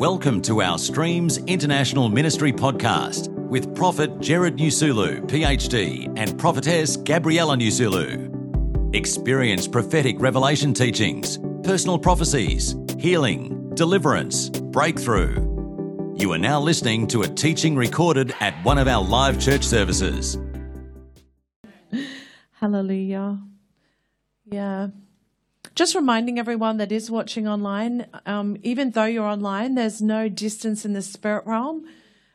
Welcome to our Streams International Ministry podcast with Prophet Jared Nusulu, PhD, and Prophetess Gabriella Nusulu. Experience prophetic revelation teachings, personal prophecies, healing, deliverance, breakthrough. You are now listening to a teaching recorded at one of our live church services. Hallelujah. Yeah. Just reminding everyone that is watching online, um, even though you're online, there's no distance in the spirit realm.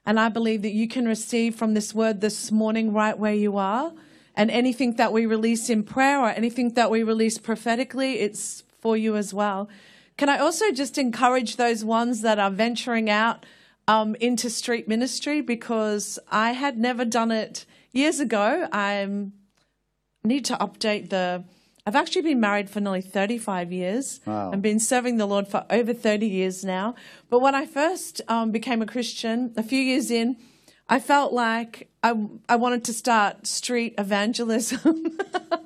And I believe that you can receive from this word this morning right where you are. And anything that we release in prayer or anything that we release prophetically, it's for you as well. Can I also just encourage those ones that are venturing out um, into street ministry because I had never done it years ago. I need to update the I've actually been married for nearly 35 years. Wow. I've been serving the Lord for over 30 years now. But when I first um, became a Christian, a few years in, I felt like I, I wanted to start street evangelism.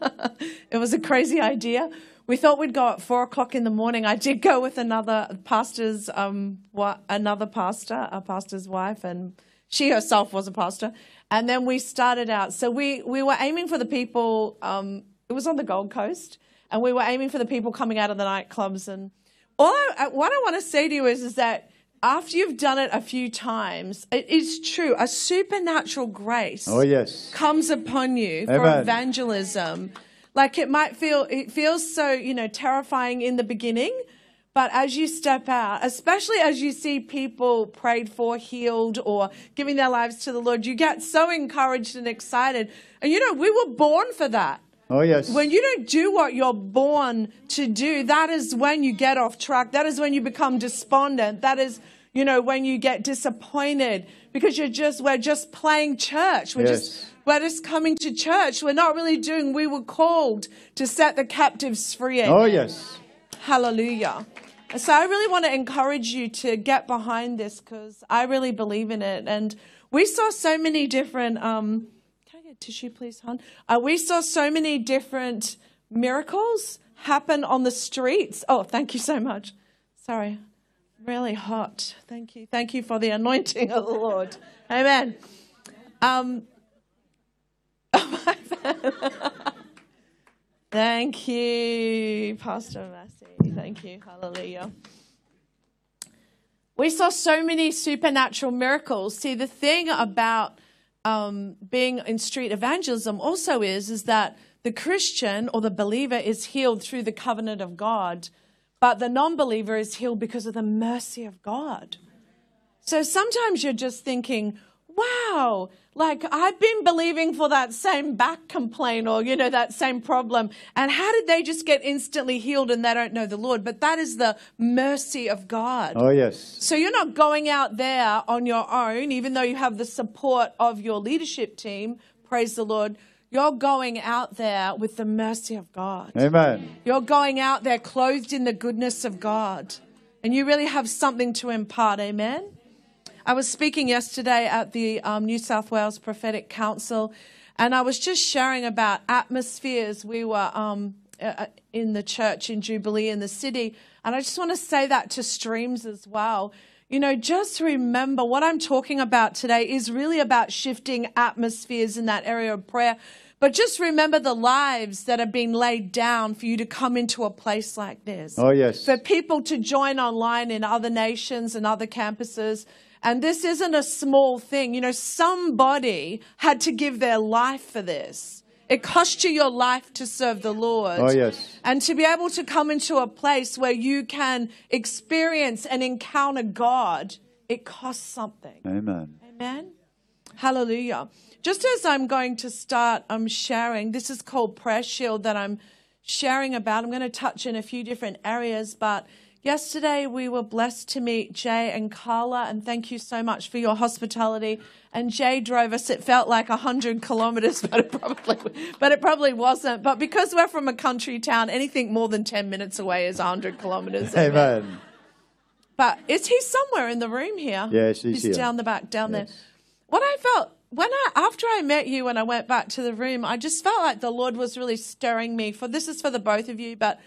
it was a crazy idea. We thought we'd go at four o'clock in the morning. I did go with another pastor's, um, what, another pastor, a pastor's wife, and she herself was a pastor. And then we started out. So we, we were aiming for the people um, it was on the Gold Coast, and we were aiming for the people coming out of the nightclubs. And all I, uh, what I want to say to you is, is that after you've done it a few times, it is true. A supernatural grace Oh, yes. comes upon you for Amen. evangelism. Like it might feel, it feels so, you know, terrifying in the beginning. But as you step out, especially as you see people prayed for, healed, or giving their lives to the Lord, you get so encouraged and excited. And you know, we were born for that. Oh, yes. When you don't do what you're born to do, that is when you get off track. That is when you become despondent. That is, you know, when you get disappointed because you're just, we're just playing church. We're Yes. just, we're just coming to church. We're not really doing, we were called to set the captives free. oh, yes. Hallelujah. So I really want to encourage you to get behind this because I really believe in it. And we saw so many different, um, tissue, please, hon? Uh, we saw so many different miracles happen on the streets. Oh, thank you so much. Sorry. Really hot. Thank you. Thank you for the anointing of the Lord. Amen. Um, Thank you, Pastor Massey. Thank you. Hallelujah. We saw so many supernatural miracles. See, the thing about um, being in street evangelism also is, is that the Christian or the believer is healed through the covenant of God, but the non believer is healed because of the mercy of God. So sometimes you're just thinking, wow, like I've been believing for that same back complaint or, you know, that same problem. And how did they just get instantly healed and they don't know the Lord? But that is the mercy of God. Oh, yes. So you're not going out there on your own, even though you have the support of your leadership team. Praise the Lord. You're going out there with the mercy of God. Amen. You're going out there clothed in the goodness of God. And you really have something to impart. Amen. I was speaking yesterday at the um, New South Wales Prophetic Council, and I was just sharing about atmospheres. We were um, uh, in the church in Jubilee in the city, and I just want to say that to streams as well. You know, just remember what I'm talking about today is really about shifting atmospheres in that area of prayer. But just remember the lives that have been laid down for you to come into a place like this Oh, yes. for people to join online in other nations and other campuses. And this isn't a small thing. You know, somebody had to give their life for this. It cost you your life to serve the Lord. Oh, yes. And to be able to come into a place where you can experience and encounter God, it costs something. Amen. Amen. Hallelujah. Just as I'm going to start I'm sharing, this is called Prayer Shield that I'm sharing about. I'm going to touch in a few different areas, but yesterday we were blessed to meet Jay and Carla, and thank you so much for your hospitality. And Jay drove us. It felt like hundred kilometers, but it probably, but it probably wasn't. But because we're from a country town, anything more than ten minutes away is hundred kilometers. Amen. But is he somewhere in the room here? Yes, he's here. down the back, down Yes. there. What I felt when I after I met you and I went back to the room, I just felt like the Lord was really stirring me. For this is for the both of you, but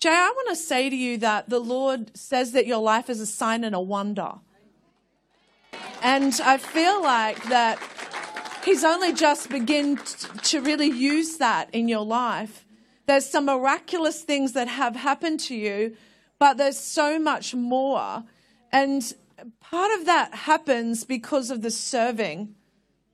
Jay, I want to say to you that the Lord says that your life is a sign and a wonder. And I feel like that He's only just begun to really use that in your life. There's some miraculous things that have happened to you, but there's so much more. And part of that happens because of the serving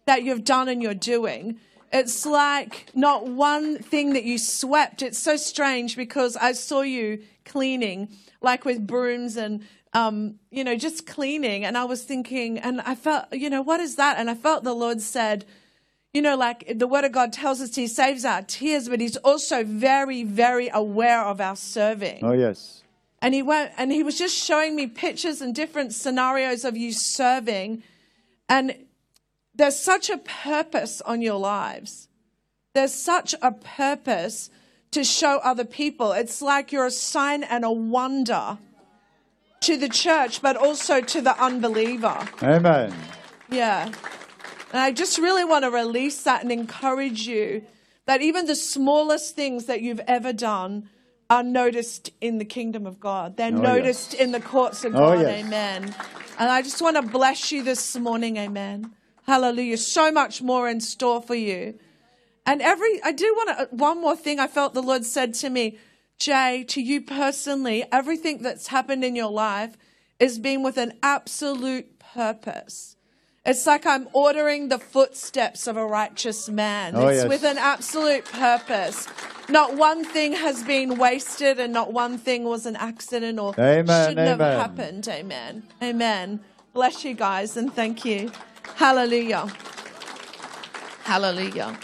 that you've done and you're doing. It's like not one thing that you swept. It's so strange because I saw you cleaning, like with brooms and, um, you know, just cleaning. And I was thinking, and I felt, you know, what is that? And I felt the Lord said, you know, like the Word of God tells us He saves our tears, but He's also very, very aware of our serving. Oh, yes. And he went and he was just showing me pictures and different scenarios of you serving. And there's such a purpose on your lives. There's such a purpose to show other people. It's like you're a sign and a wonder to the church, but also to the unbeliever. Amen. Yeah. And I just really want to release that and encourage you that even the smallest things that you've ever done are noticed in the kingdom of God. They're Oh, noticed yes. in the courts of Oh, God. yes. Amen. And I just want to bless you this morning. Amen. Hallelujah. So much more in store for you. And every, I do want to, one more thing I felt the Lord said to me, Jay, to you personally, everything that's happened in your life is being with an absolute purpose. It's like I'm ordering the footsteps of a righteous man. Oh, it's yes. with an absolute purpose. Not one thing has been wasted and not one thing was an accident or Amen, shouldn't have happened. Amen. Amen. Bless you guys and thank you. Hallelujah. Hallelujah.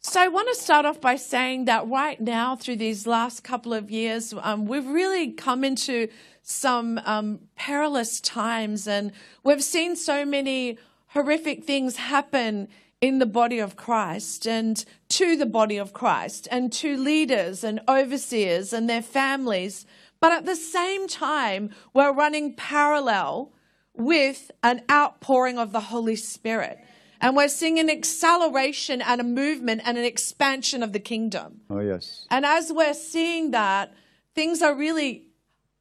So I want to start off by saying that right now, through these last couple of years, um, we've really come into some um, perilous times, and we've seen so many horrific things happen in the body of Christ and to the body of Christ and to leaders and overseers and their families. But at the same time, we're running parallel with an outpouring of the Holy Spirit. And we're seeing an acceleration and a movement and an expansion of the kingdom. Oh, yes. And as we're seeing that, things are really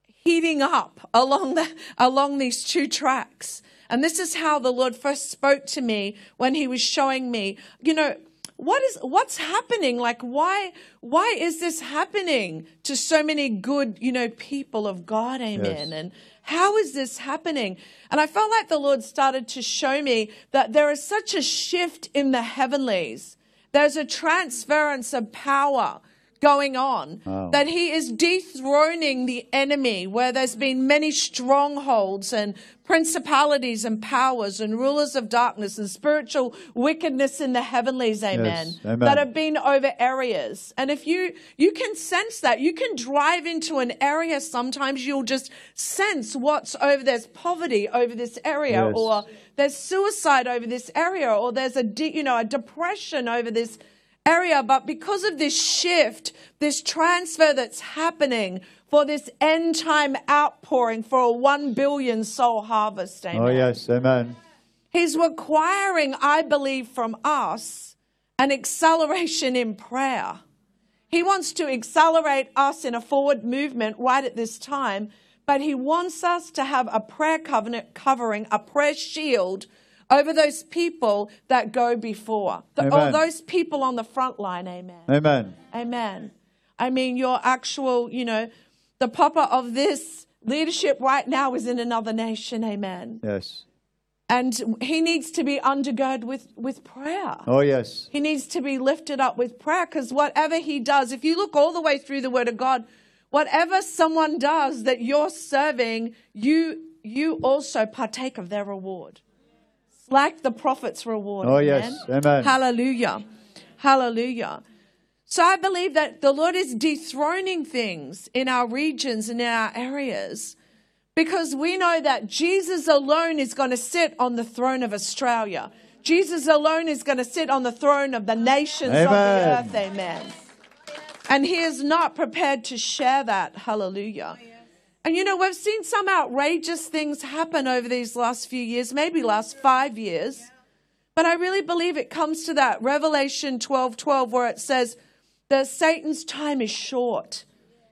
heating up along the, along these two tracks. And this is how the Lord first spoke to me when he was showing me, you know, what is what's happening? Like why why is this happening to so many good, you know, people of God? Amen. Yes. And how is this happening? And I felt like the Lord started to show me that there is such a shift in the heavenlies. There's a transference of power going on Wow. that he is dethroning the enemy where there's been many strongholds and principalities and powers and rulers of darkness and spiritual wickedness in the heavenlies amen, Yes, amen. that have been over areas and if you you can sense that you can drive into an area sometimes you'll just sense what's over there's poverty over this area Yes. or there's suicide over this area or there's a de- you know a depression over this area but because of this shift this transfer that's happening for this end time outpouring for a 1 billion soul harvest oh, amen Oh, yes. Amen. He's requiring, I believe, from us an acceleration in prayer. He wants to accelerate us in a forward movement right at this time, but he wants us to have a prayer covenant covering, a prayer shield over those people that go before, the, or those people on the front line. Amen. Amen. Amen. I mean, your actual, you know, the papa of this leadership right now is in another nation. Amen. Yes. And he needs to be undergirded with, with prayer. Oh, yes. He needs to be lifted up with prayer because whatever he does, if you look all the way through the word of God, whatever someone does that you're serving, you you also partake of their reward. Like the prophet's reward. Oh, amen? yes. Amen. Hallelujah. Hallelujah. So I believe that the Lord is dethroning things in our regions and in our areas because we know that Jesus alone is going to sit on the throne of Australia. Jesus alone is going to sit on the throne of the nations of the earth. Amen. And he is not prepared to share that. Hallelujah. And you know, we've seen some outrageous things happen over these last few years, maybe last five years. But I really believe it comes to that Revelation 12 12, where it says that Satan's time is short.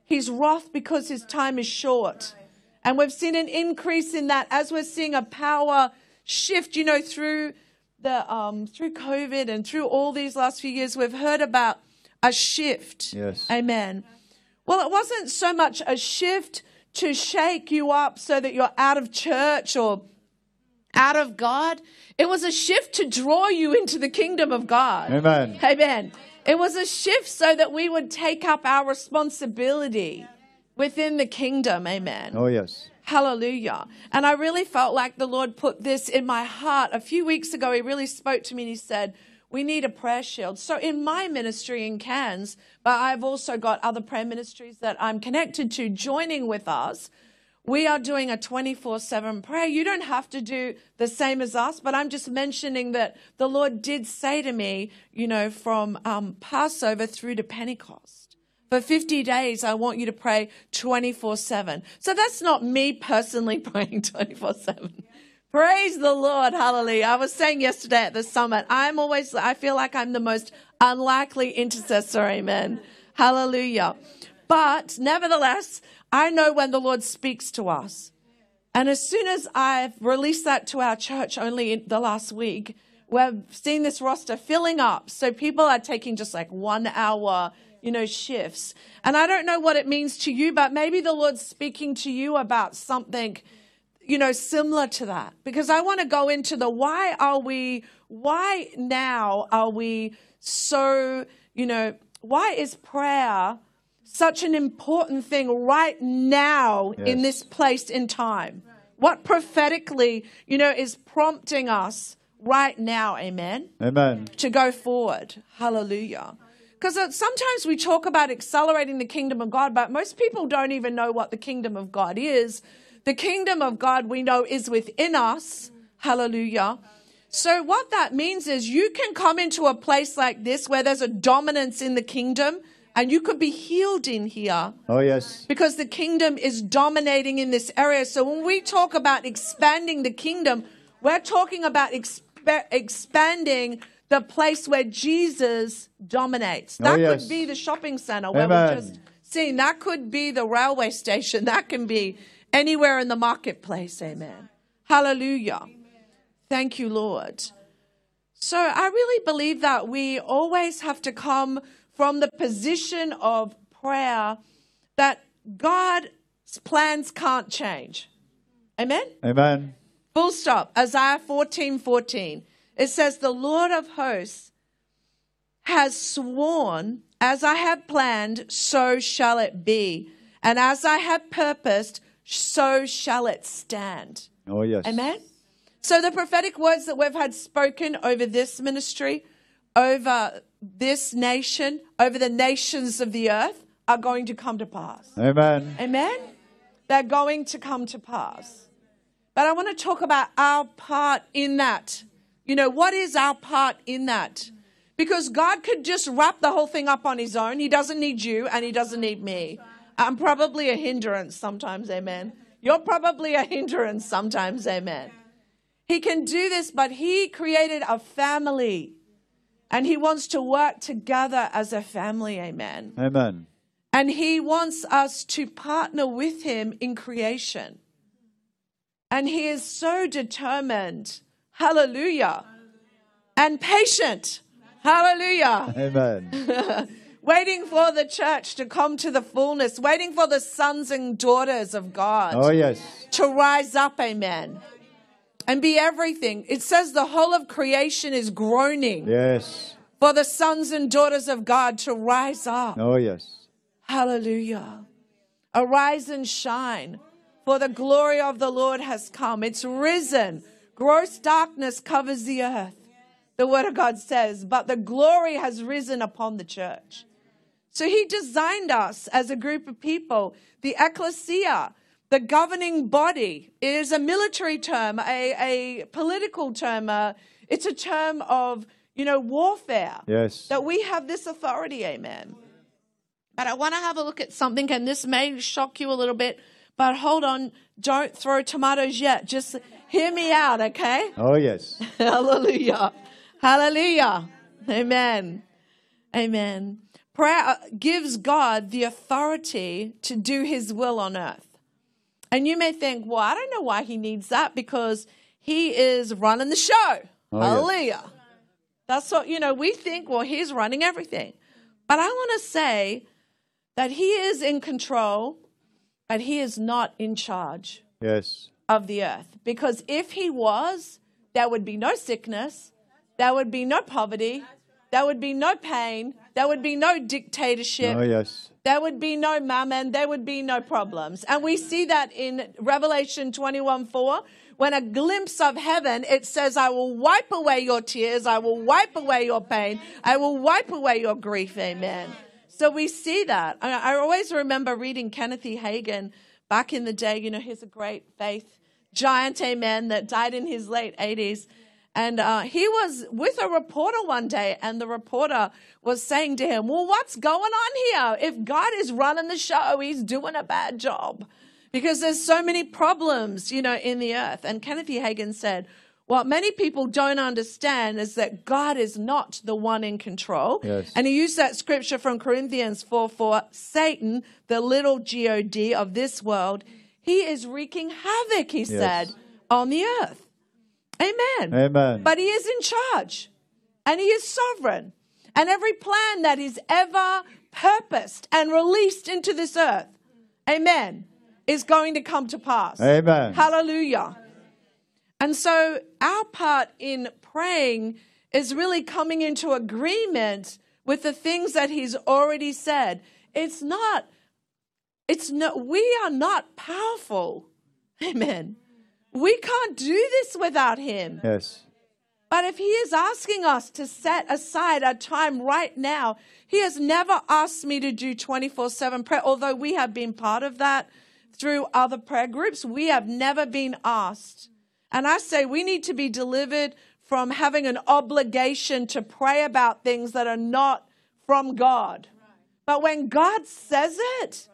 He's wroth because his time is short. And we've seen an increase in that as we're seeing a power shift, you know, through the um, through COVID and through all these last few years, we've heard about a shift. Yes. Amen. Well, it wasn't so much a shift to shake you up so that you're out of church or out of God. It was a shift to draw you into the kingdom of God. Amen. Amen. It was a shift so that we would take up our responsibility within the kingdom. Amen. Oh, yes. Hallelujah. And I really felt like the Lord put this in my heart. A few weeks ago, He really spoke to me and He said, We need a prayer shield. So, in my ministry in Cairns, but I've also got other prayer ministries that I'm connected to joining with us. We are doing a 24 7 prayer. You don't have to do the same as us, but I'm just mentioning that the Lord did say to me, you know, from um, Passover through to Pentecost. For 50 days, I want you to pray 24 7. So that's not me personally praying 24 7. Praise the Lord. Hallelujah. I was saying yesterday at the summit, I'm always, I feel like I'm the most unlikely intercessor. Amen. Hallelujah. But nevertheless, I know when the Lord speaks to us. And as soon as I've released that to our church only in the last week, we've seen this roster filling up. So people are taking just like one hour, you know, shifts. And I don't know what it means to you, but maybe the Lord's speaking to you about something, you know, similar to that. Because I want to go into the why are we, why now are we so, you know, why is prayer such an important thing right now in this place in time? What prophetically, you know, is prompting us right now, amen, Amen. to go forward? Hallelujah. Because uh, sometimes we talk about accelerating the kingdom of God, but most people don't even know what the kingdom of God is. The kingdom of God we know is within us. Hallelujah. So, what that means is you can come into a place like this where there's a dominance in the kingdom and you could be healed in here Oh, yes. because the kingdom is dominating in this area. So when we talk about expanding the kingdom, we're talking about exp- expanding the place where Jesus dominates. Oh, That yes. could be the shopping center where Amen. we've just seen. That could be the railway station. That can be anywhere in the marketplace. Amen. Hallelujah. Thank you, Lord. So I really believe that we always have to come from the position of prayer that God's plans can't change. Amen? Amen. Full stop. Isaiah 14 14. It says, The Lord of hosts has sworn, as I have planned, so shall it be. And as I have purposed, so shall it stand. Oh, yes. Amen. So the prophetic words that we've had spoken over this ministry, over this nation, over the nations of the earth are going to come to pass. Amen. Amen. They're going to come to pass. But I want to talk about our part in that. You know, what is our part in that? Because God could just wrap the whole thing up on his own. He doesn't need you and he doesn't need me. I'm probably a hindrance sometimes, amen. You're probably a hindrance sometimes, amen. He can do this, but he created a family and he wants to work together as a family, amen. Amen. And he wants us to partner with him in creation. And he is so determined, hallelujah, and patient, hallelujah, Amen. waiting for the church to come to the fullness, waiting for the sons and daughters of God Oh, yes. to rise up, amen, and be everything. It says the whole of creation is groaning Yes. for the sons and daughters of God to rise up. Oh, yes. Hallelujah. Arise and shine, for the glory of the Lord has come. It's risen. Gross darkness covers the earth. The word of God says, but the glory has risen upon the church. So he designed us as a group of people, the ecclesia, the governing body. is a military term, a, a political term. uh, it's a term of, you know, warfare Yes. that we have this authority, amen. But I want to have a look at something, and this may shock you a little bit, but hold on, don't throw tomatoes yet. Just hear me out, okay? Oh, yes. Hallelujah. Hallelujah. Amen. Amen. Prayer uh, gives God the authority to do his will on earth. And you may think, well, I don't know why he needs that because he is running the show. Oh. Hallelujah. That's what, you know, we think, well, he's running everything. But I want to say that he is in control, but he is not in charge Yes. of the earth. Because if he was, there would be no sickness, there would be no poverty, there would be no pain, there would be no dictatorship, Oh, yes. there would be no mammon, there would be no problems. And we see that in Revelation 21 4. When a glimpse of heaven, it says, I will wipe away your tears, I will wipe away your pain, I will wipe away your grief. Amen. So we see that. I, always remember reading Kenneth E. Hagin back in the day. You know, he's a great faith giant, amen, that died in his late 80s. And uh, he was with a reporter one day, and the reporter was saying to him, Well, what's going on here? If God is running the show, he's doing a bad job because there's so many problems, you know, in the earth. And Kenneth E. Hagin said, What many people don't understand is that God is not the one in control. Yes. And he used that scripture from Corinthians 4 4 Satan, the little God of this world, he is wreaking havoc, he said, on the earth. Amen. Amen. But he is in charge and he is sovereign. And every plan that is ever purposed and released into this earth, amen, is going to come to pass. Amen. Hallelujah. And so our part in praying is really coming into agreement with the things that he's already said. It's not, it's not, we are not powerful. Amen. We can't do this without him. Yes. But if he is asking us to set aside a time right now, he has never asked me to do 24 7 prayer, although we have been part of that through other prayer groups. We have never been asked. And I say we need to be delivered from having an obligation to pray about things that are not from God. But when God says it,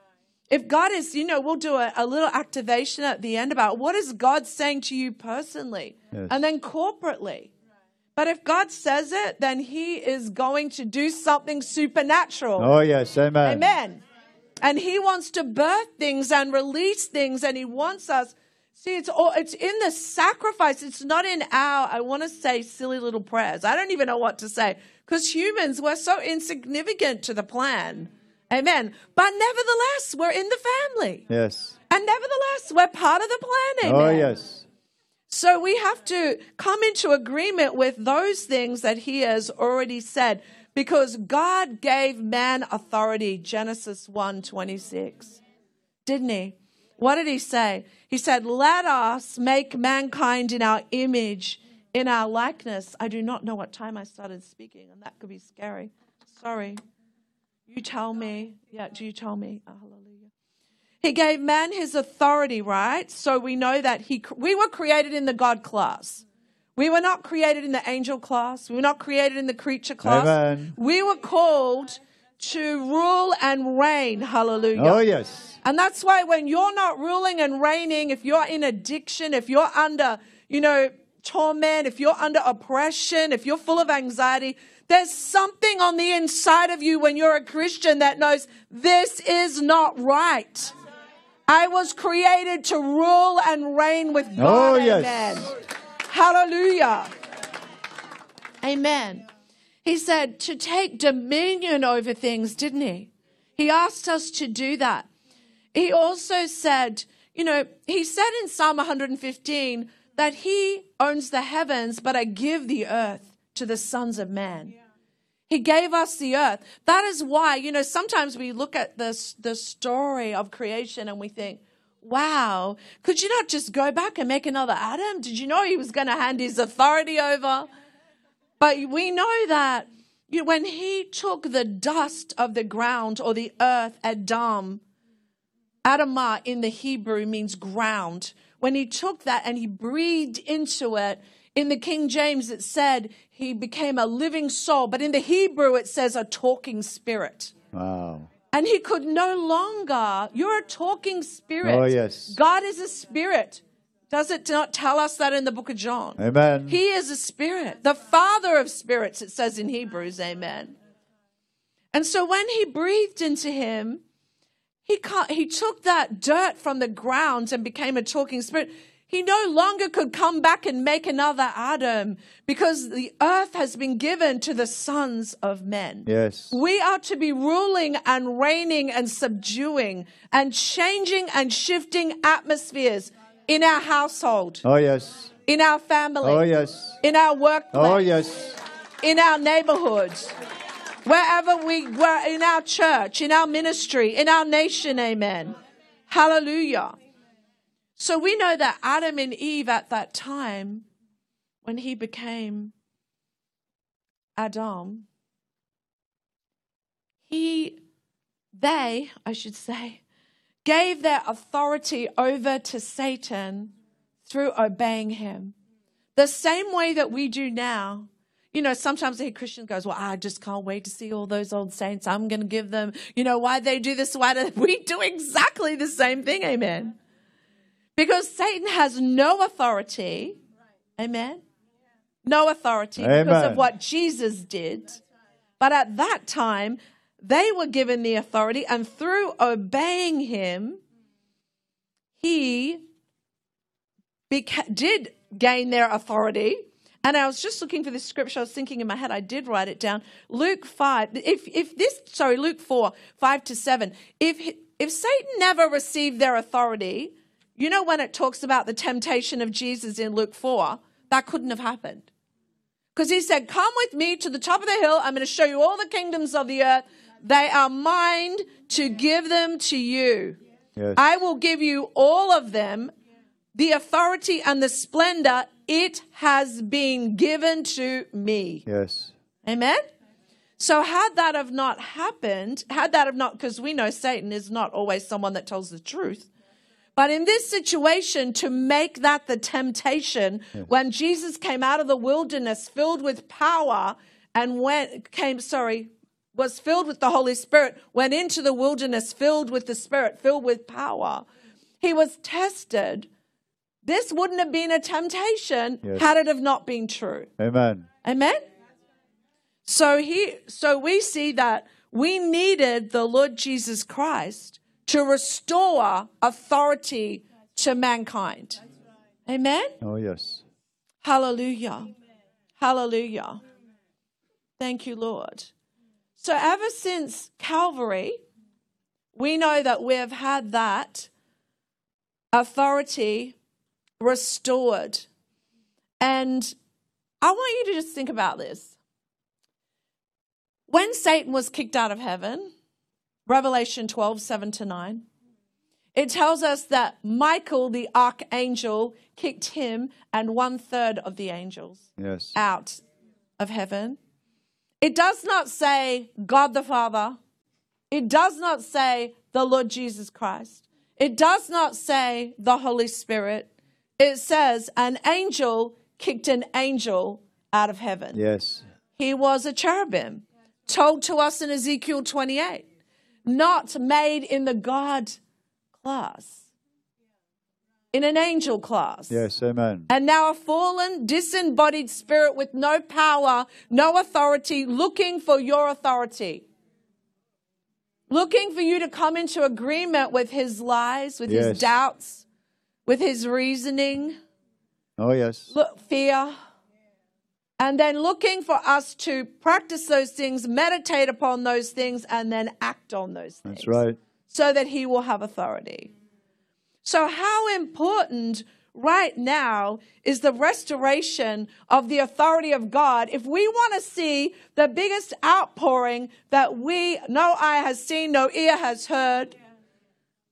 if God is, you know, we'll do a, a little activation at the end about what is God saying to you personally Yes. and then corporately. But if God says it, then He is going to do something supernatural. Oh, yes. Amen. Amen. And He wants to birth things and release things, and He wants us. See, it's all it's in the sacrifice. It's not in our. I want to say silly little prayers. I don't even know what to say because humans we're so insignificant to the plan. Amen. But nevertheless, we're in the family, Yes. and nevertheless, we're part of the plan. Oh, yes. So we have to come into agreement with those things that he has already said because God gave man authority Genesis 1:26. Didn't he? What did he say? He said, "Let us make mankind in our image, in our likeness." I do not know what time I started speaking and that could be scary. Sorry. You tell me. Yeah, do you tell me? Oh, hallelujah. He gave man his authority, right? So we know that he we were created in the God class. We were not created in the angel class. We were not created in the creature class. Amen. We were called to rule and reign. Hallelujah. Oh, yes. And that's why when you're not ruling and reigning, if you're in addiction, if you're under, you know, torment, if you're under oppression, if you're full of anxiety, there's something on the inside of you when you're a Christian that knows this is not right. I was created to rule and reign with oh, God. Oh, yes. Amen. Hallelujah. Amen. He said to take dominion over things, didn't he? He asked us to do that. He also said, you know, he said in Psalm 115 that he owns the heavens, but I give the earth to the sons of man. He gave us the earth. That is why, you know, sometimes we look at this the story of creation and we think, wow, could you not just go back and make another Adam? Did you know he was going to hand his authority over? But we know that when he took the dust of the ground or the earth, Adam, Adamah in the Hebrew means ground. When he took that and he breathed into it, in the King James it said he became a living soul, but in the Hebrew it says a talking spirit. Wow. And he could no longer, you're a talking spirit. Oh, yes. God is a spirit. Does it not tell us that in the book of John? Amen. He is a spirit, the father of spirits, it says in Hebrews, amen. And so when he breathed into him, he, he took that dirt from the ground and became a talking spirit. He no longer could come back and make another Adam because the earth has been given to the sons of men. Yes. We are to be ruling and reigning and subduing and changing and shifting atmospheres in our household, Oh, yes. in our family, Oh, yes. in our workplace, Oh, yes. in our neighborhoods. wherever we were, in our church, in our ministry, in our nation. Amen. Hallelujah. So we know that Adam and Eve at that time, when he became Adam, he, they, I should say, gave their authority over to Satan through obeying him. The same way that we do now. You know, sometimes a Christian goes, Well, I just can't wait to see all those old saints. I'm going to give them, you know, why they do this, why do we do exactly the same thing. Amen. Because Satan has no authority. Amen. No authority because of what Jesus did. But at that time, they were given the authority, and through obeying him, he beca- did gain their authority. And I was just looking for this scripture. I was thinking in my head. I did write it down. Luke five. If if this sorry, Luke four five to seven. If if Satan never received their authority, you know when it talks about the temptation of Jesus in Luke four, that couldn't have happened. Because he said, Come with me to the top of the hill. I'm going to show you all the kingdoms of the earth. They are mine to give them to you. Yes. I will give you all of them, the authority and the splendor. It has been given to me. Yes. Amen. So had that have not happened, had that have not, because we know Satan is not always someone that tells the truth. But in this situation, to make that the temptation, when Jesus came out of the wilderness filled with power and went, came, sorry, was filled with the Holy Spirit, went into the wilderness filled with the Spirit, filled with power, he was tested. This wouldn't have been a temptation Yes. had it have not been true. Amen. Amen. So he so we see that we needed the Lord Jesus Christ to restore authority to mankind. Amen. Oh, yes. Hallelujah. Hallelujah. Thank you, Lord. So ever since Calvary, we know that we have had that authority restored. And I want you to just think about this. When Satan was kicked out of heaven, Revelation 12, 7 to 9, it tells us that Michael, the archangel, kicked him and one third of the angels Yes. out of heaven. It does not say God the Father. It does not say the Lord Jesus Christ. It does not say the Holy Spirit. It says an angel kicked an angel out of heaven. Yes. He was a cherubim, told to us in Ezekiel 28, not made in the God class, in an angel class. Yes. Amen. And now a fallen, disembodied spirit with no power, no authority, looking for your authority. Looking for you to come into agreement with his lies, with Yes. his doubts, with his reasoning, Oh, yes. look, fear. And then looking for us to practice those things, meditate upon those things, and then act on those things That's right. so that he will have authority. So, how important right now is the restoration of the authority of God if we want to see the biggest outpouring that we, no eye has seen, no ear has heard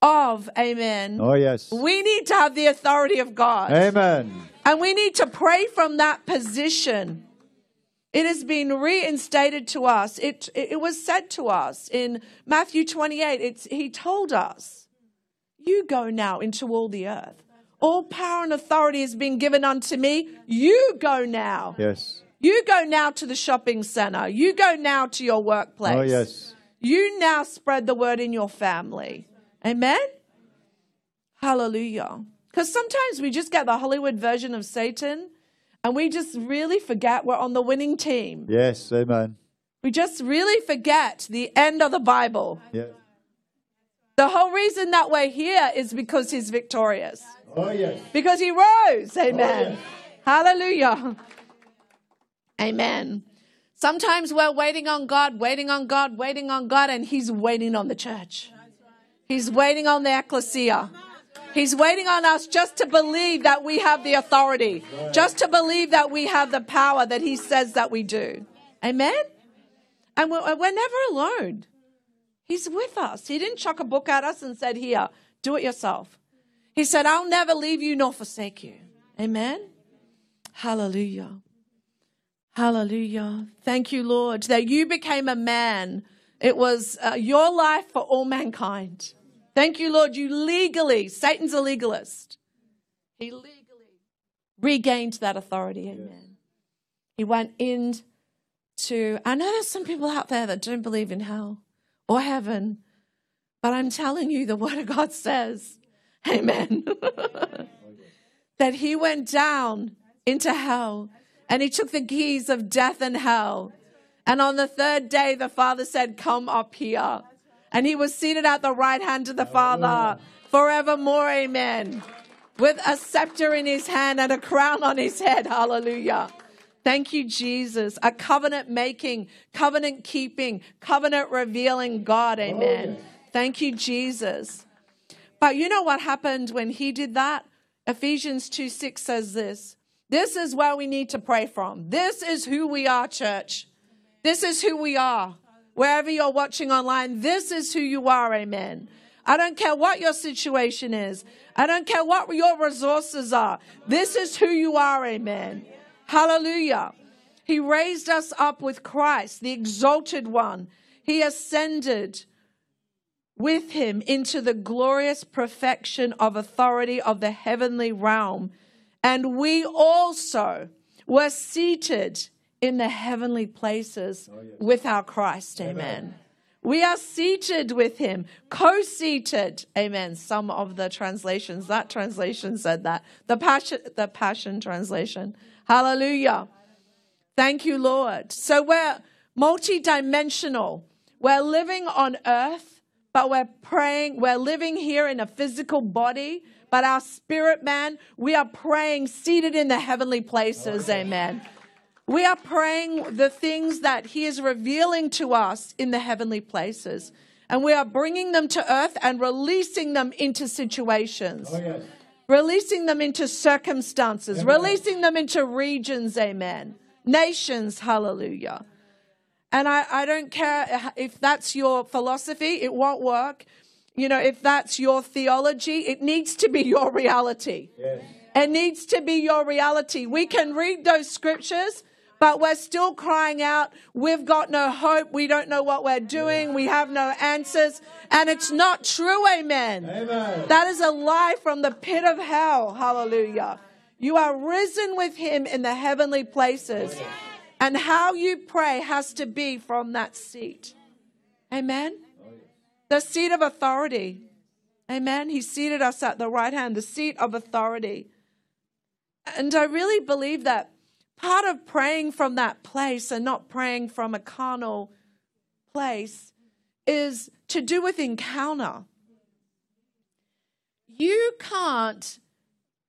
of? Amen. Oh, yes. We need to have the authority of God. Amen. And we need to pray from that position. It has been reinstated to us. It, it was said to us in Matthew 28. It's, he told us, You go now into all the earth. All power and authority has been given unto me. You go now. Yes. You go now to the shopping center. You go now to your workplace. Oh, yes. You now spread the word in your family. Amen? Hallelujah. Because sometimes we just get the Hollywood version of Satan and we just really forget we're on the winning team. Yes. Amen. We just really forget the end of the Bible. Yes. The whole reason that we're here is because he's victorious. Oh, yes. Because he rose. Oh, amen. yes. Hallelujah. Amen. Sometimes we're waiting on God, waiting on God, waiting on God, and he's waiting on the church. He's waiting on the ecclesia. He's waiting on us just to believe that we have the authority, just to believe that we have the power that he says that we do. Amen? And we're, we're never alone. He's with us. He didn't chuck a book at us and said, Here, do it yourself. He said, I'll never leave you nor forsake you. Amen? Hallelujah. Hallelujah. Thank you, Lord, that you became a man. It was uh, your life for all mankind. Thank you, Lord, you legally, Satan's a legalist. He legally regained that authority. Amen. Yes. He went into, I know there's some people out there that don't believe in hell or heaven, but I'm telling you, the Word of God says, Amen, that He went down into hell and He took the keys of death and hell. And on the third day, the Father said, Come up here. And he was seated at the right hand of the Father forevermore. Amen. With a scepter in his hand and a crown on his head. Hallelujah. Thank you, Jesus. A covenant making, covenant keeping, covenant revealing God. Oh, amen. Thank you, Jesus. But you know what happened when he did that? Ephesians 2 6 says this. This is where we need to pray from. This is who we are, church. This is who we are wherever you're watching online, this is who you are, amen. I don't care what your situation is. I don't care what your resources are. This is who you are, amen. Hallelujah. He raised us up with Christ, the exalted one. He ascended with him into the glorious perfection of authority of the heavenly realm. And we also were seated in the heavenly places oh, yes. with our Christ. Amen. Amen. We are seated with him, co seated. Amen. Some of the translations, that translation said that. The Passion, the Passion translation. Hallelujah. Thank you, Lord. So we're multidimensional. We're living on earth, but we're praying. We're living here in a physical body, but our spirit man, we are praying seated in the heavenly places. Amen. We are praying the things that He is revealing to us in the heavenly places. And we are bringing them to earth and releasing them into situations. Oh, yes. Releasing them into circumstances, amen. releasing them into regions, amen. Nations, hallelujah. And I, I don't care if that's your philosophy, it won't work. You know, if that's your theology, it needs to be your reality. Yes. It needs to be your reality. We can read those scriptures but we're still crying out, we've got no hope, we don't know what we're doing, we have no answers, and it's not true, amen. amen. That is a lie from the pit of hell, hallelujah. You are risen with him in the heavenly places, and how you pray has to be from that seat, amen. The seat of authority, amen. He seated us at the right hand, the seat of authority. And I really believe that part of praying from that place and not praying from a carnal place is to do with encounter. You can't,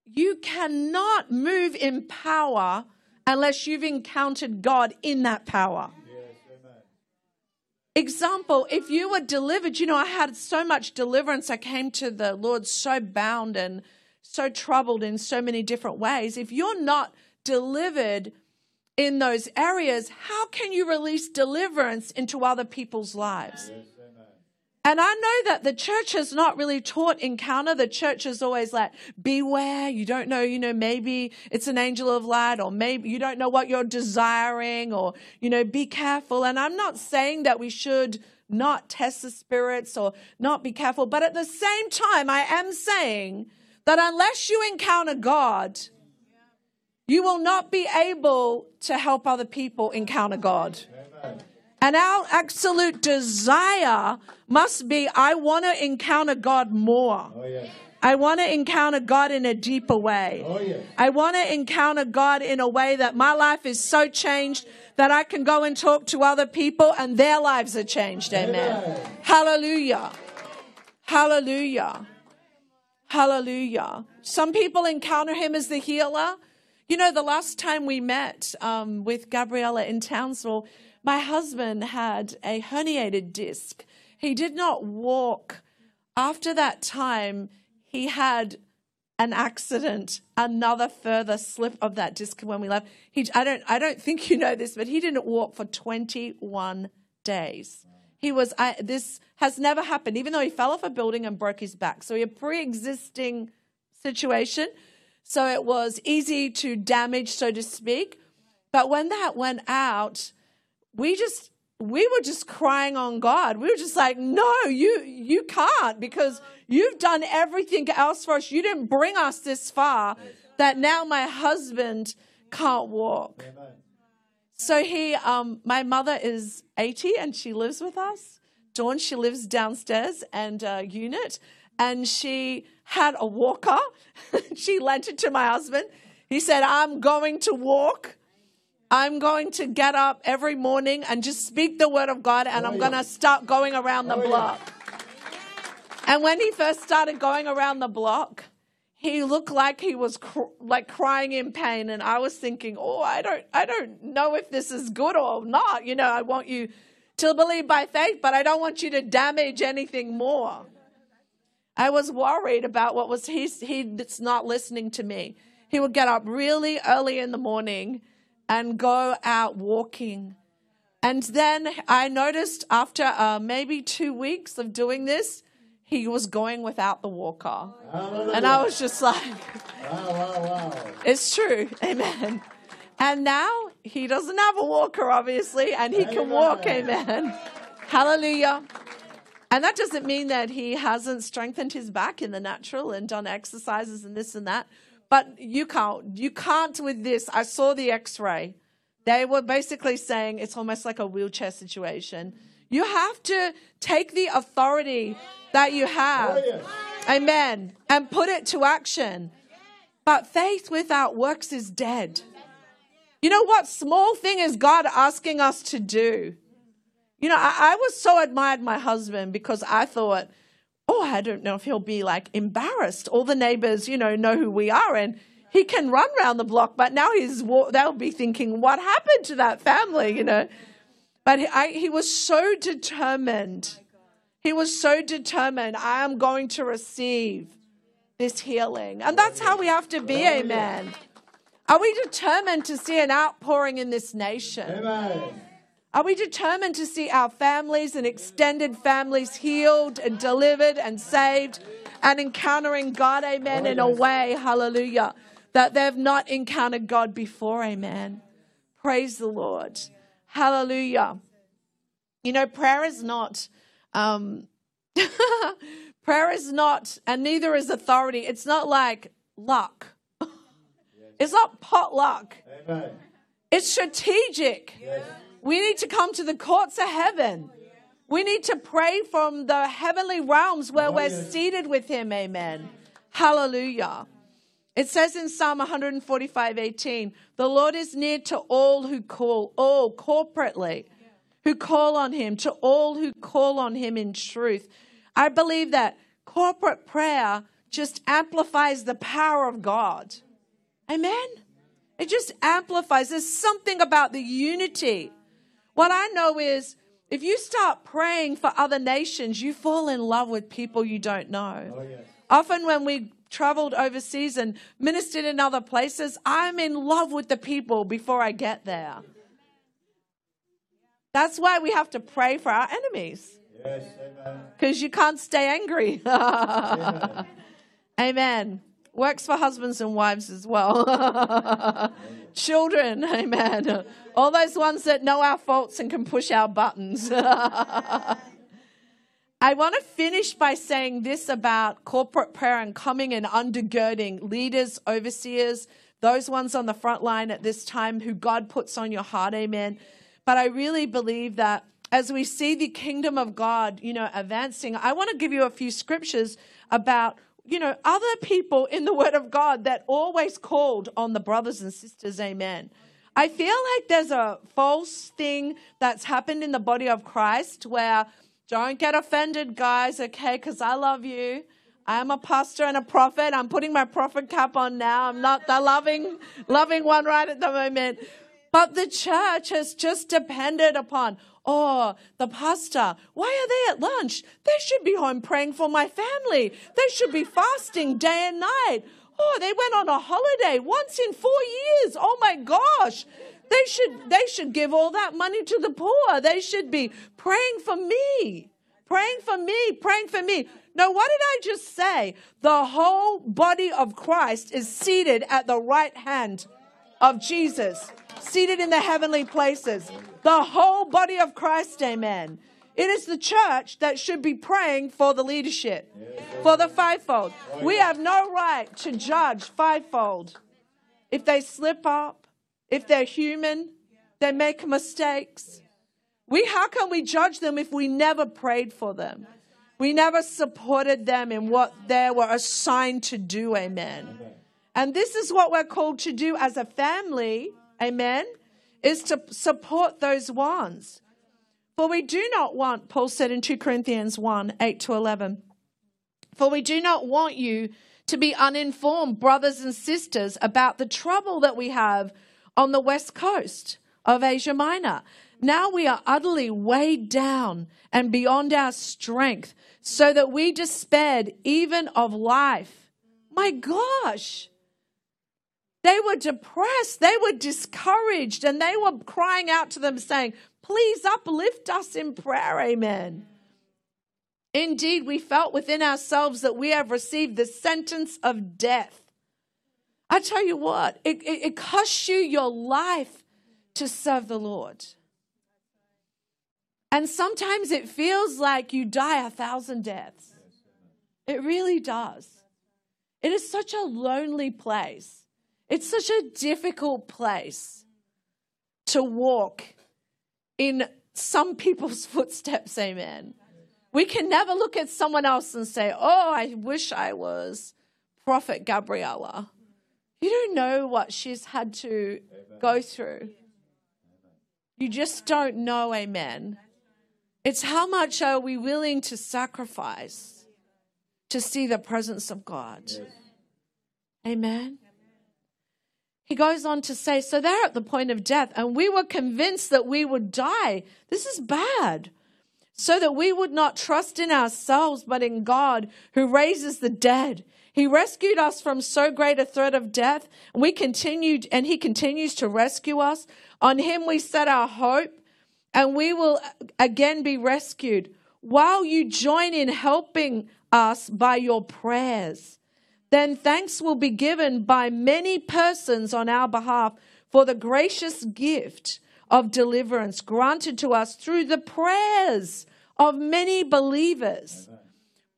you cannot move in power unless you've encountered God in that power. Example, if you were delivered, you know, I had so much deliverance. I came to the Lord so bound and so troubled in so many different ways. If you're not delivered in those areas, how can you release deliverance into other people's lives? And I know that the church has not really taught encounter. The church is always like, beware. You don't know, you know, maybe it's an angel of light or maybe you don't know what you're desiring or, you know, be careful. And I'm not saying that we should not test the spirits or not be careful. But at the same time, I am saying that unless you encounter God, you will not be able to help other people encounter God. And our absolute desire must be I want to encounter God more. Oh. I want to encounter God in a deeper way. Oh. I want to encounter God in a way that my life is so changed that I can go and talk to other people and their lives are changed. Amen. Amen. Hallelujah. Hallelujah. Hallelujah. Some people encounter him as the healer. You know, the last time we met um, with Gabriella in Townsville, my husband had a herniated disc. He did not walk. After that time, he had an accident, another further slip of that disc when we left. He, I don't, I don't think you know this, but he didn't walk for 21 days. He was, I, this has never happened, even though he fell off a building and broke his back. So he had pre-existing situation. So it was easy to damage, so to speak. But when that went out, we just we were just crying on God. We were just like, no, you you can't because you've done everything else for us. You didn't bring us this far that now my husband can't walk. So he, um, my mother is 80 and she lives with us. Dawn, she lives downstairs and uh, unit, and she had a walker. she lent it to my husband. He said, "I'm going to walk." I'm going to get up every morning and just speak the word of God, and I'm oh, going to start going around the Oh, yeah. block. And when he first started going around the block, he looked like he was cr- like crying in pain, and I was thinking, "Oh, I don't, I don't know if this is good or not. You know, I want you to believe by faith, but I don't want you to damage anything more." I was worried about what was he. He's not listening to me. He would get up really early in the morning and go out walking. And then I noticed after uh, maybe two weeks of doing this, he was going without the walker. Hallelujah. And I was just like, Wow, wow, wow. it's true. Amen. And now he doesn't have a walker, obviously, and he can walk. Amen. Hallelujah. And that doesn't mean that he hasn't strengthened his back in the natural and done exercises and this and that. But you can't. You can't with this. I saw the x ray. They were basically saying it's almost like a wheelchair situation. You have to take the authority that you have. Oh. Amen. And put it to action. But faith without works is dead. You know what small thing is God asking us to do? You know, I, I was so admired my husband because I thought, oh, I don't know if he'll be like embarrassed. All the neighbors, you know, know who we are and he can run around the block, but now he's, they'll be thinking, what happened to that family, you know? But he, I, he was so determined. He was so determined. I am going to receive this healing. And that's how we have to be, amen. Are we determined to see an outpouring in this nation? Amen. Are we determined to see our families and extended families healed and delivered and saved and encountering God, amen, in a way, hallelujah, that they've not encountered God before, amen? Praise the Lord. Hallelujah. You know, prayer is not, um, prayer is not, and neither is authority. It's not like luck. It's not potluck. Amen. It's strategic. Yes. We need to come to the courts of heaven. We need to pray from the heavenly realms where Oh, we're yes. seated with Him. Amen. Hallelujah. It says in Psalm 145 18, the Lord is near to all who call, all corporately, who call on Him, to all who call on Him in truth. I believe that corporate prayer just amplifies the power of God. Amen. It just amplifies. There's something about the unity. What I know is if you start praying for other nations, you fall in love with people you don't know. Oh, yes. Often, when we traveled overseas and ministered in other places, I'm in love with the people before I get there. That's why we have to pray for our enemies Yes. Because you can't stay angry. Amen. Works for husbands and wives as well. Children, amen. All those ones that know our faults and can push our buttons. I want to finish by saying this about corporate prayer and coming and undergirding leaders, overseers, those ones on the front line at this time who God puts on your heart, amen. But I really believe that as we see the kingdom of God, you know, advancing, I want to give you a few scriptures about you know, other people in the Word of God that always called on the brothers and sisters. Amen. I feel like there's a false thing that's happened in the body of Christ where don't get offended, guys, okay? Because I love you. I'm a pastor and a prophet. I'm putting my prophet cap on now. I'm not the loving, loving one right at the moment. But the church has just depended upon, oh, the pastor, why are they at lunch? They should be home praying for my family. They should be fasting day and night. Oh, they went on a holiday once in four years. Oh my gosh. They should they should give all that money to the poor. They should be praying for me. Praying for me, praying for me. No, what did I just say? The whole body of Christ is seated at the right hand of Jesus, seated in the heavenly places. The whole body of Christ, amen. It is the church that should be praying for the leadership, for the fivefold. We have no right to judge fivefold. If they slip up, if they're human, they make mistakes. We how can we judge them if we never prayed for them? We never supported them in what they were assigned to do, amen. And this is what we're called to do as a family, amen, is to support those ones. For we do not want, Paul said in 2 Corinthians 1 8 to 11, for we do not want you to be uninformed, brothers and sisters, about the trouble that we have on the west coast of Asia Minor. Now we are utterly weighed down and beyond our strength, so that we despaired even of life. My gosh. They were depressed, they were discouraged, and they were crying out to them, saying, Please uplift us in prayer. Amen. Indeed, we felt within ourselves that we have received the sentence of death. I tell you what, it, it, it costs you your life to serve the Lord. And sometimes it feels like you die a thousand deaths. It really does. It is such a lonely place. It's such a difficult place to walk in some people's footsteps, amen. We can never look at someone else and say, Oh, I wish I was Prophet Gabriella. You don't know what she's had to go through. You just don't know, amen. It's how much are we willing to sacrifice to see the presence of God. Amen. He goes on to say, So they're at the point of death, and we were convinced that we would die. This is bad. So that we would not trust in ourselves, but in God who raises the dead. He rescued us from so great a threat of death, we continued, and He continues to rescue us. On Him we set our hope, and we will again be rescued while you join in helping us by your prayers then thanks will be given by many persons on our behalf for the gracious gift of deliverance granted to us through the prayers of many believers. Amen.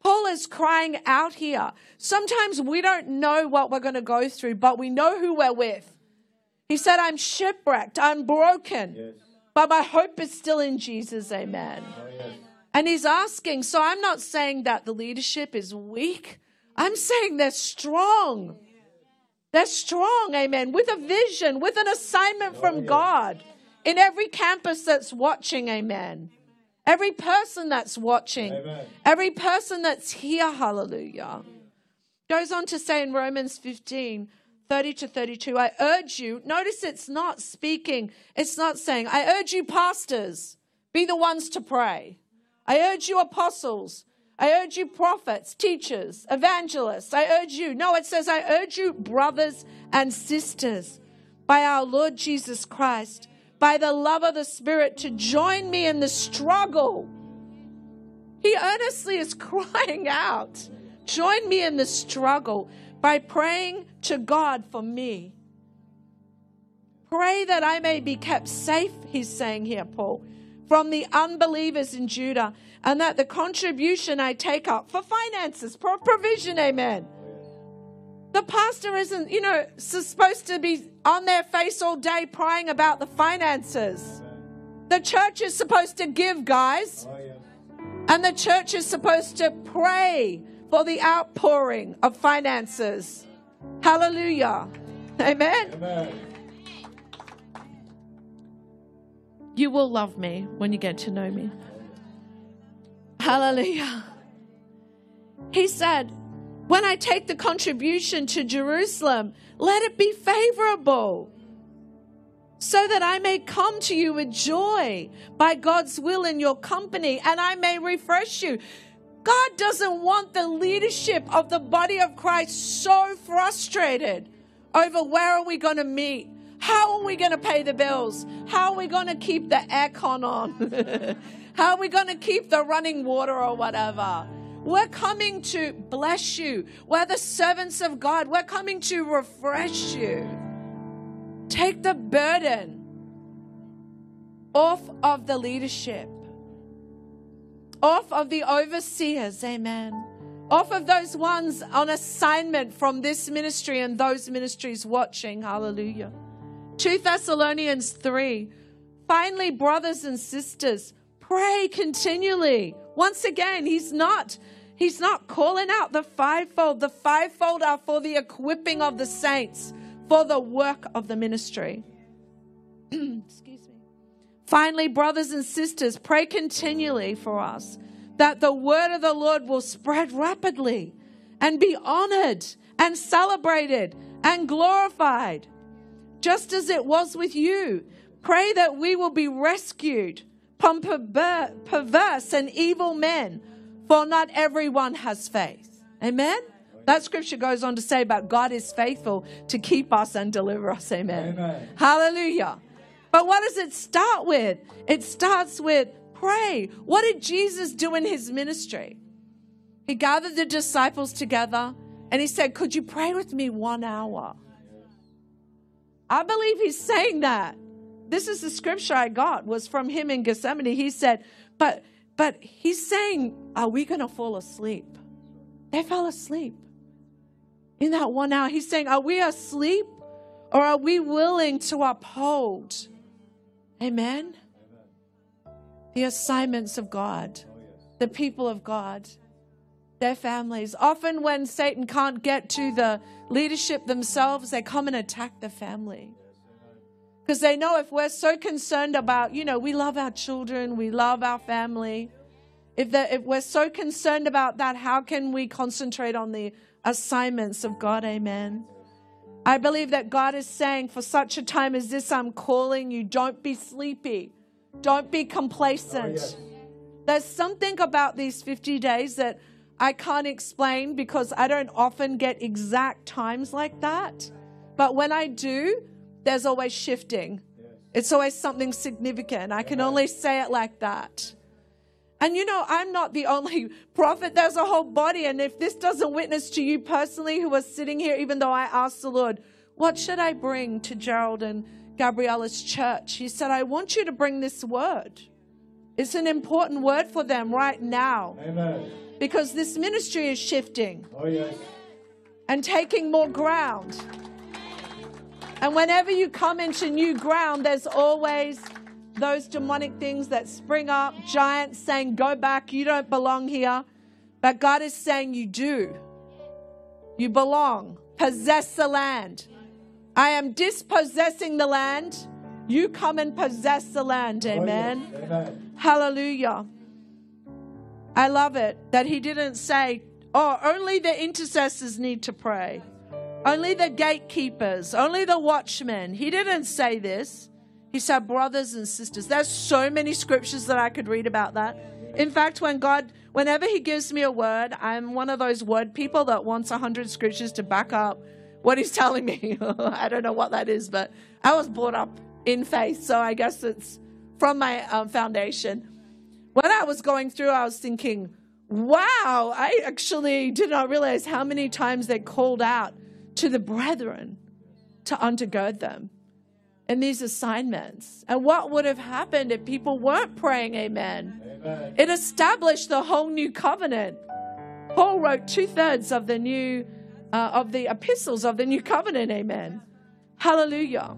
Paul is crying out here. Sometimes we don't know what we're going to go through, but we know who we're with. He said, I'm shipwrecked, I'm broken, yes. but my hope is still in Jesus. Amen. Oh, yes. And he's asking, so I'm not saying that the leadership is weak. I'm saying they're strong. They're strong, amen, with a vision, with an assignment from oh, God in every campus that's watching, amen. Every person that's watching, amen. every person that's here, hallelujah. Goes on to say in Romans 15, 30 to 32, I urge you, notice it's not speaking, it's not saying, I urge you, pastors, be the ones to pray. I urge you, apostles, I urge you, prophets, teachers, evangelists. I urge you. No, it says, I urge you, brothers and sisters, by our Lord Jesus Christ, by the love of the Spirit, to join me in the struggle. He earnestly is crying out, Join me in the struggle by praying to God for me. Pray that I may be kept safe, he's saying here, Paul, from the unbelievers in Judah and that the contribution I take up for finances, for provision, amen. The pastor isn't, you know, supposed to be on their face all day praying about the finances. The church is supposed to give, guys. Oh, and the church is supposed to pray for the outpouring of finances. Hallelujah. Amen. Amen. You will love me when you get to know me. Hallelujah. He said, When I take the contribution to Jerusalem, let it be favorable, so that I may come to you with joy by God's will in your company, and I may refresh you. God doesn't want the leadership of the body of Christ so frustrated over where are we going to meet? How are we going to pay the bills? How are we going to keep the aircon on? How are we going to keep the running water or whatever? We're coming to bless you. We're the servants of God. We're coming to refresh you. Take the burden off of the leadership, off of the overseers. Amen. Off of those ones on assignment from this ministry and those ministries watching. Hallelujah. 2 Thessalonians 3. Finally, brothers and sisters, pray continually. Once again, he's not he's not calling out the fivefold. The fivefold are for the equipping of the saints, for the work of the ministry. Excuse me. Finally, brothers and sisters, pray continually for us that the word of the Lord will spread rapidly and be honored and celebrated and glorified just as it was with you. Pray that we will be rescued from perverse and evil men, for not everyone has faith. Amen? That scripture goes on to say about God is faithful to keep us and deliver us. Amen. Amen. Hallelujah. But what does it start with? It starts with pray. What did Jesus do in his ministry? He gathered the disciples together and he said, Could you pray with me one hour? I believe he's saying that. This is the scripture I got was from him in Gethsemane. He said, but but he's saying, are we going to fall asleep? They fell asleep. In that one hour, he's saying, are we asleep or are we willing to uphold? Amen. The assignments of God, the people of God their families. Often, when Satan can't get to the leadership themselves, they come and attack the family. Because they know if we're so concerned about, you know, we love our children, we love our family. If, if we're so concerned about that, how can we concentrate on the assignments of God? Amen. I believe that God is saying, for such a time as this, I'm calling you. Don't be sleepy. Don't be complacent. Oh, yes. There's something about these 50 days that I can't explain because I don't often get exact times like that. But when I do, there's always shifting. It's always something significant. I can only say it like that. And you know, I'm not the only prophet. There's a whole body. And if this doesn't witness to you personally who are sitting here, even though I asked the Lord, what should I bring to Gerald and Gabriella's church? He said, I want you to bring this word. It's an important word for them right now. Amen because this ministry is shifting oh, yes. and taking more ground. And whenever you come into new ground, there's always those demonic things that spring up, giants saying, Go back, you don't belong here. But God is saying, You do. You belong. Possess the land. I am dispossessing the land. You come and possess the land. Amen. Oh, yes. Amen. Hallelujah. I love it that he didn't say, oh, only the intercessors need to pray, only the gatekeepers, only the watchmen. He didn't say this. He said, brothers and sisters. There's so many scriptures that I could read about that. In fact, when God, whenever He gives me a word, I'm one of those word people that wants a hundred scriptures to back up what He's telling me. I don't know what that is, but I was brought up in faith, so I guess it's from my um, foundation when I was going through, I was thinking, wow, I actually did not realize how many times they called out to the brethren to undergird them in these assignments. And what would have happened if people weren't praying amen? amen. It established the whole new covenant. Paul wrote two thirds of the new uh, of the epistles of the new covenant, amen. Hallelujah.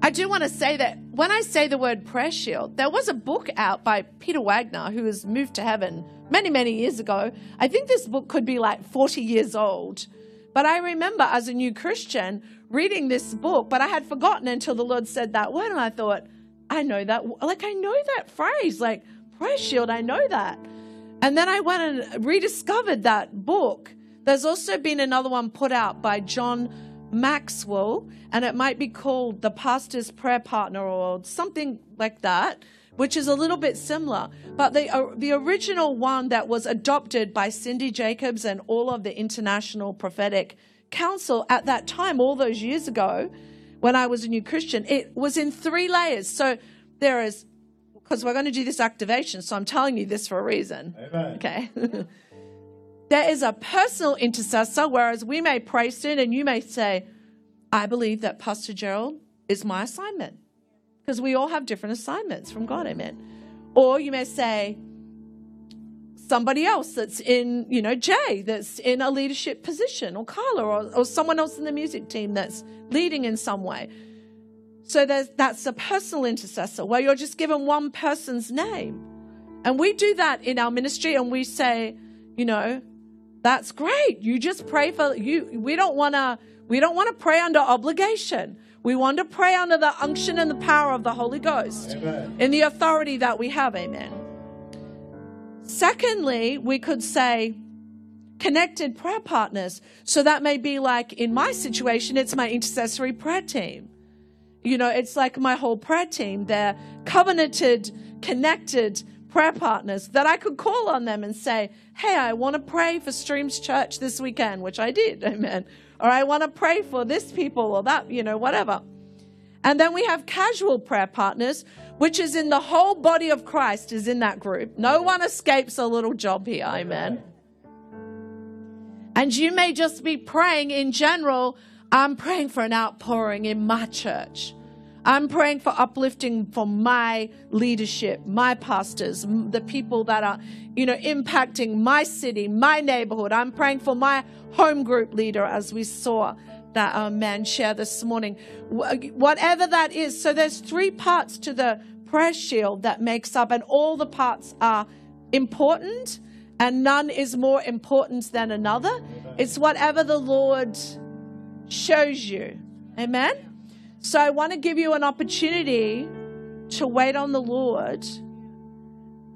I do want to say that when I say the word prayer shield, there was a book out by Peter Wagner who has moved to heaven many, many years ago. I think this book could be like 40 years old. But I remember as a new Christian reading this book, but I had forgotten until the Lord said that word. And I thought, I know that, like, I know that phrase, like, prayer shield, I know that. And then I went and rediscovered that book. There's also been another one put out by John Maxwell, and it might be called The Pastor's Prayer Partner or something like that, which is a little bit similar. But the, uh, the original one that was adopted by Cindy Jacobs and all of the International Prophetic Council at that time, all those years ago, when I was a new Christian, it was in three layers. So there is, because we're going to do this activation, so I'm telling you this for a reason. Amen. Okay. there is a personal intercessor, whereas we may pray soon and you may say, I believe that Pastor Gerald is my assignment. Because we all have different assignments from God, amen. Or you may say, somebody else that's in, you know, Jay, that's in a leadership position, or Carla, or, or someone else in the music team that's leading in some way. So that's a personal intercessor where you're just given one person's name. And we do that in our ministry and we say, you know, that's great. You just pray for you. We don't want to we don't want to pray under obligation. We want to pray under the unction and the power of the Holy Ghost Amen. in the authority that we have. Amen. Secondly, we could say connected prayer partners. So that may be like in my situation, it's my intercessory prayer team. You know, it's like my whole prayer team. They're covenanted, connected prayer partners that I could call on them and say, Hey, I want to pray for Streams Church this weekend, which I did. Amen. Or I want to pray for this people or that, you know, whatever. And then we have casual prayer partners, which is in the whole body of Christ, is in that group. No one escapes a little job here. Amen. And you may just be praying in general. I'm praying for an outpouring in my church. I'm praying for uplifting for my leadership, my pastors, the people that are, you know, impacting my city, my neighborhood. I'm praying for my home group leader, as we saw that uh, man share this morning. Whatever that is. So there's three parts to the prayer shield that makes up, and all the parts are important, and none is more important than another. It's whatever the Lord shows you. Amen. So I want to give you an opportunity to wait on the Lord,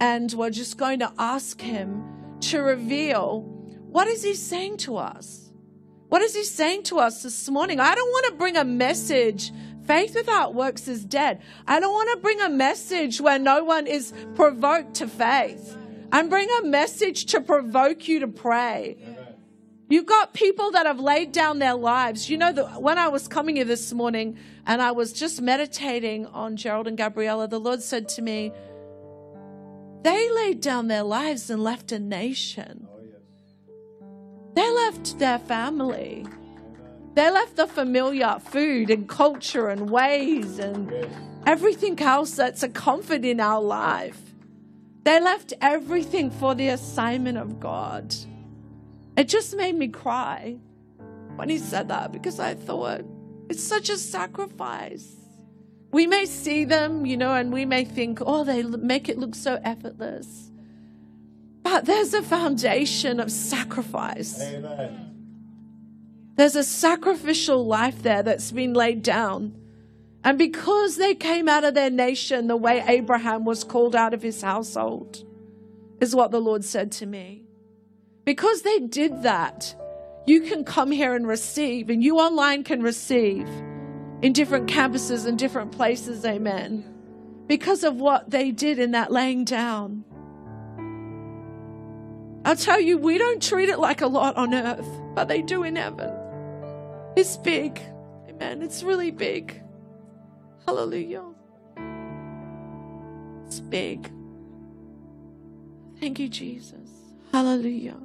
and we're just going to ask Him to reveal what is He saying to us. What is He saying to us this morning? I don't want to bring a message. Faith without works is dead. I don't want to bring a message where no one is provoked to faith. I'm bringing a message to provoke you to pray. You've got people that have laid down their lives. You know, that when I was coming here this morning and I was just meditating on Gerald and Gabriella, the Lord said to me, They laid down their lives and left a nation. Oh, yes. They left their family. They left the familiar food and culture and ways and Yes. everything else that's a comfort in our life. They left everything for the assignment of God. It just made me cry when he said that because I thought it's such a sacrifice. We may see them, you know, and we may think, oh, they make it look so effortless. But there's a foundation of sacrifice. Amen. There's a sacrificial life there that's been laid down. And because they came out of their nation the way Abraham was called out of his household, is what the Lord said to me. Because they did that, you can come here and receive, and you online can receive in different campuses and different places, amen. Because of what they did in that laying down. I'll tell you, we don't treat it like a lot on earth, but they do in heaven. It's big. Amen. It's really big. Hallelujah. It's big. Thank you, Jesus. Hallelujah.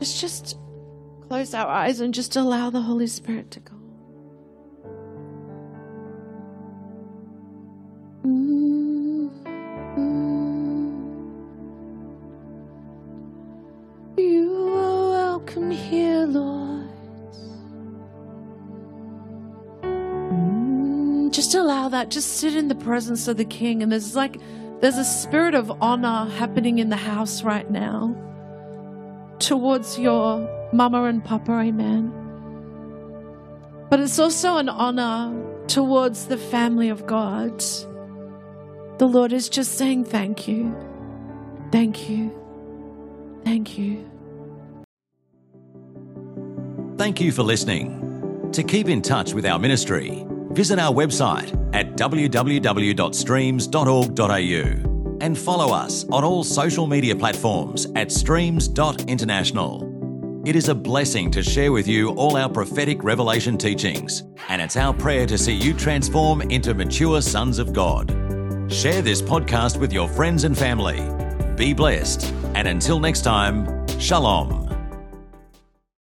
Just, just close our eyes and just allow the Holy Spirit to go. Mm-hmm. Mm-hmm. that. Just sit in the presence of the King. And there's like, there's a spirit of honor happening in the house right now towards your mama and papa. Amen. But it's also an honor towards the family of God. The Lord is just saying, Thank you. Thank you. Thank you. Thank you for listening. To keep in touch with our ministry, visit our website at www.streams.org.au and follow us on all social media platforms at streams.international. It is a blessing to share with you all our prophetic revelation teachings, and it's our prayer to see you transform into mature sons of God. Share this podcast with your friends and family. Be blessed, and until next time, Shalom.